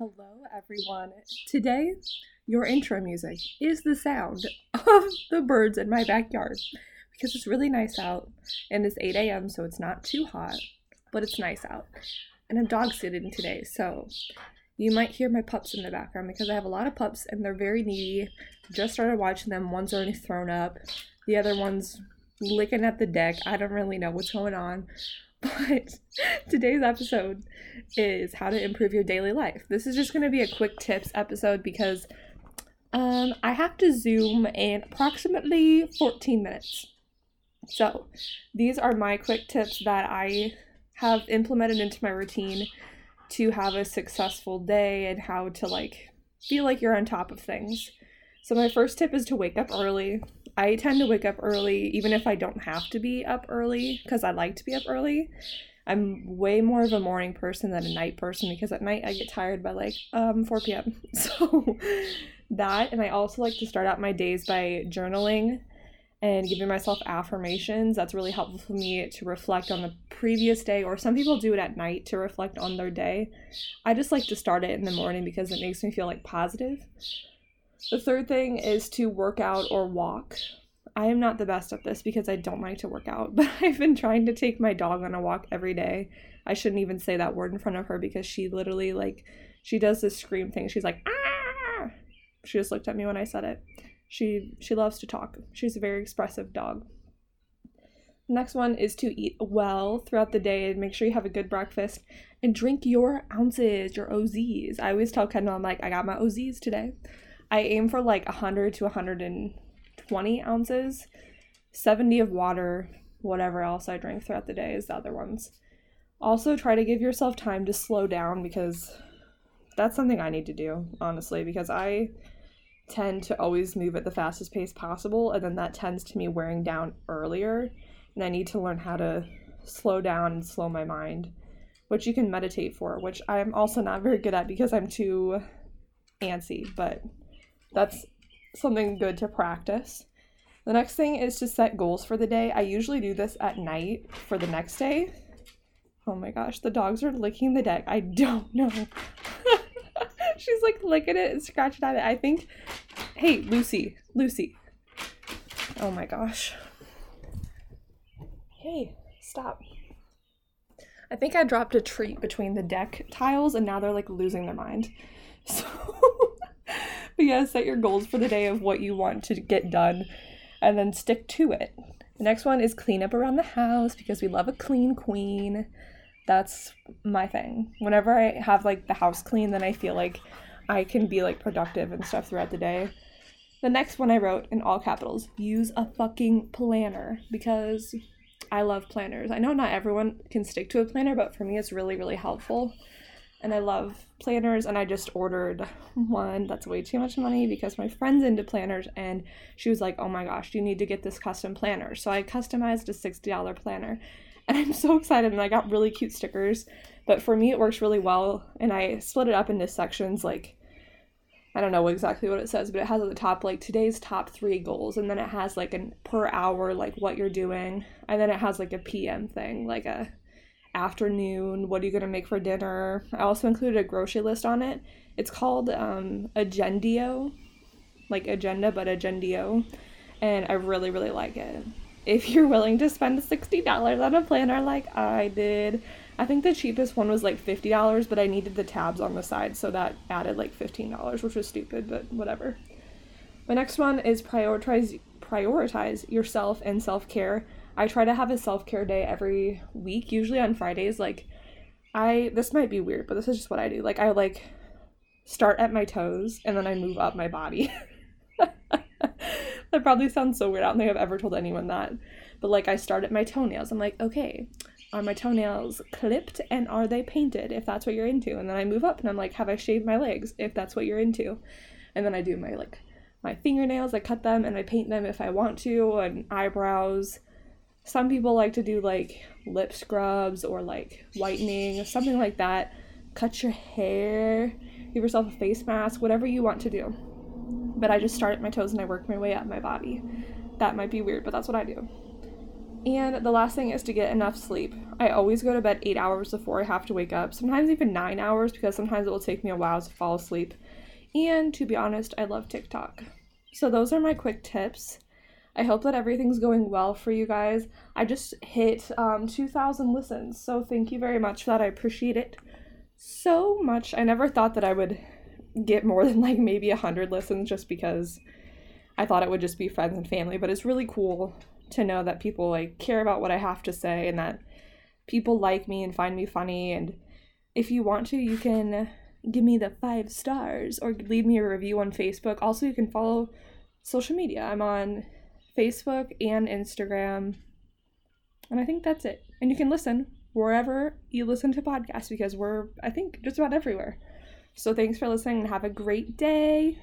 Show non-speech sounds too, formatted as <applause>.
Hello, everyone. Today, your intro music is the sound of the birds in my backyard because it's really nice out and it's 8 a.m., so it's not too hot, but it's nice out. And I'm dog sitting today, so you might hear my pups in the background because I have a lot of pups and they're very needy. Just started watching them. One's already thrown up, the other one's licking at the deck. I don't really know what's going on. <laughs> But today's episode is how to improve your daily life. This is just going to be a quick tips episode because um, I have to Zoom in approximately 14 minutes. So, these are my quick tips that I have implemented into my routine to have a successful day and how to like feel like you're on top of things. So, my first tip is to wake up early. I tend to wake up early, even if I don't have to be up early, because I like to be up early. I'm way more of a morning person than a night person because at night I get tired by like um 4 p.m. <laughs> So that and I also like to start out my days by journaling and giving myself affirmations. That's really helpful for me to reflect on the previous day or some people do it at night to reflect on their day. I just like to start it in the morning because it makes me feel like positive. The third thing is to work out or walk. I am not the best at this because I don't like to work out, <laughs> but I've been trying to take my dog on a walk every day. I shouldn't even say that word in front of her because she literally like she does this scream thing. She's like ah. She just looked at me when I said it. She she loves to talk. She's a very expressive dog. Next one is to eat well throughout the day and make sure you have a good breakfast and drink your ounces, your OZs. I always tell Kendall, I'm like, I got my OZs today. I aim for like 100 to 120 ounces, 70 of water, whatever else I drink throughout the day is the other ones. Also, try to give yourself time to slow down because that's something I need to do, honestly, because I tend to always move at the fastest pace possible, and then that tends to me wearing down earlier. And I need to learn how to slow down and slow my mind, which you can meditate for, which I'm also not very good at because I'm too antsy, but that's something good to practice. The next thing is to set goals for the day. I usually do this at night for the next day. Oh my gosh, the dogs are licking the deck. I don't <laughs> know. <laughs> She's like licking it and scratching at it. I think, hey, Lucy, Lucy. Oh my gosh. Hey, stop. I think I dropped a treat between the deck tiles and now they're like losing their mind. Yeah, set your goals for the day of what you want to get done and then stick to it. The next one is clean up around the house because we love a clean queen. That's my thing. Whenever I have like the house clean, then I feel like I can be like productive and stuff throughout the day. The next one I wrote in all capitals use a fucking planner because I love planners. I know not everyone can stick to a planner, but for me, it's really, really helpful and I love planners and I just ordered one that's way too much money because my friend's into planners and she was like, "Oh my gosh, you need to get this custom planner." So I customized a $60 planner. And I'm so excited and I got really cute stickers. But for me it works really well and I split it up into sections like I don't know exactly what it says, but it has at the top like today's top 3 goals and then it has like an per hour like what you're doing and then it has like a PM thing, like a afternoon what are you going to make for dinner? I also included a grocery list on it. It's called um, agendio like agenda but agendio and i really really like it. If you're willing to spend $60 on a planner like i did i think the cheapest one was like $50 but i needed the tabs on the side so that added like $15 which was stupid but whatever. My next one is prioritize prioritize yourself and self-care I try to have a self care day every week, usually on Fridays. Like, I, this might be weird, but this is just what I do. Like, I like start at my toes and then I move up my body. <laughs> that probably sounds so weird. I don't think I've ever told anyone that. But like, I start at my toenails. I'm like, okay, are my toenails clipped and are they painted if that's what you're into? And then I move up and I'm like, have I shaved my legs if that's what you're into? And then I do my like my fingernails, I cut them and I paint them if I want to, and eyebrows some people like to do like lip scrubs or like whitening, or something like that. Cut your hair, give yourself a face mask, whatever you want to do. But I just start at my toes and I work my way up my body. That might be weird, but that's what I do. And the last thing is to get enough sleep. I always go to bed eight hours before I have to wake up, sometimes even nine hours because sometimes it will take me a while to fall asleep. And to be honest, I love TikTok. So, those are my quick tips. I hope that everything's going well for you guys. I just hit um, 2,000 listens, so thank you very much for that. I appreciate it so much. I never thought that I would get more <laughs> than like maybe 100 listens just because I thought it would just be friends and family, but it's really cool to know that people like care about what I have to say and that people like me and find me funny and if you want to, you can give me the 5 stars or leave me a review on Facebook. Also, you can follow social media. I'm on Facebook and Instagram. And I think that's it. And you can listen wherever you listen to podcasts because we're, I think, just about everywhere. So thanks for listening and have a great day.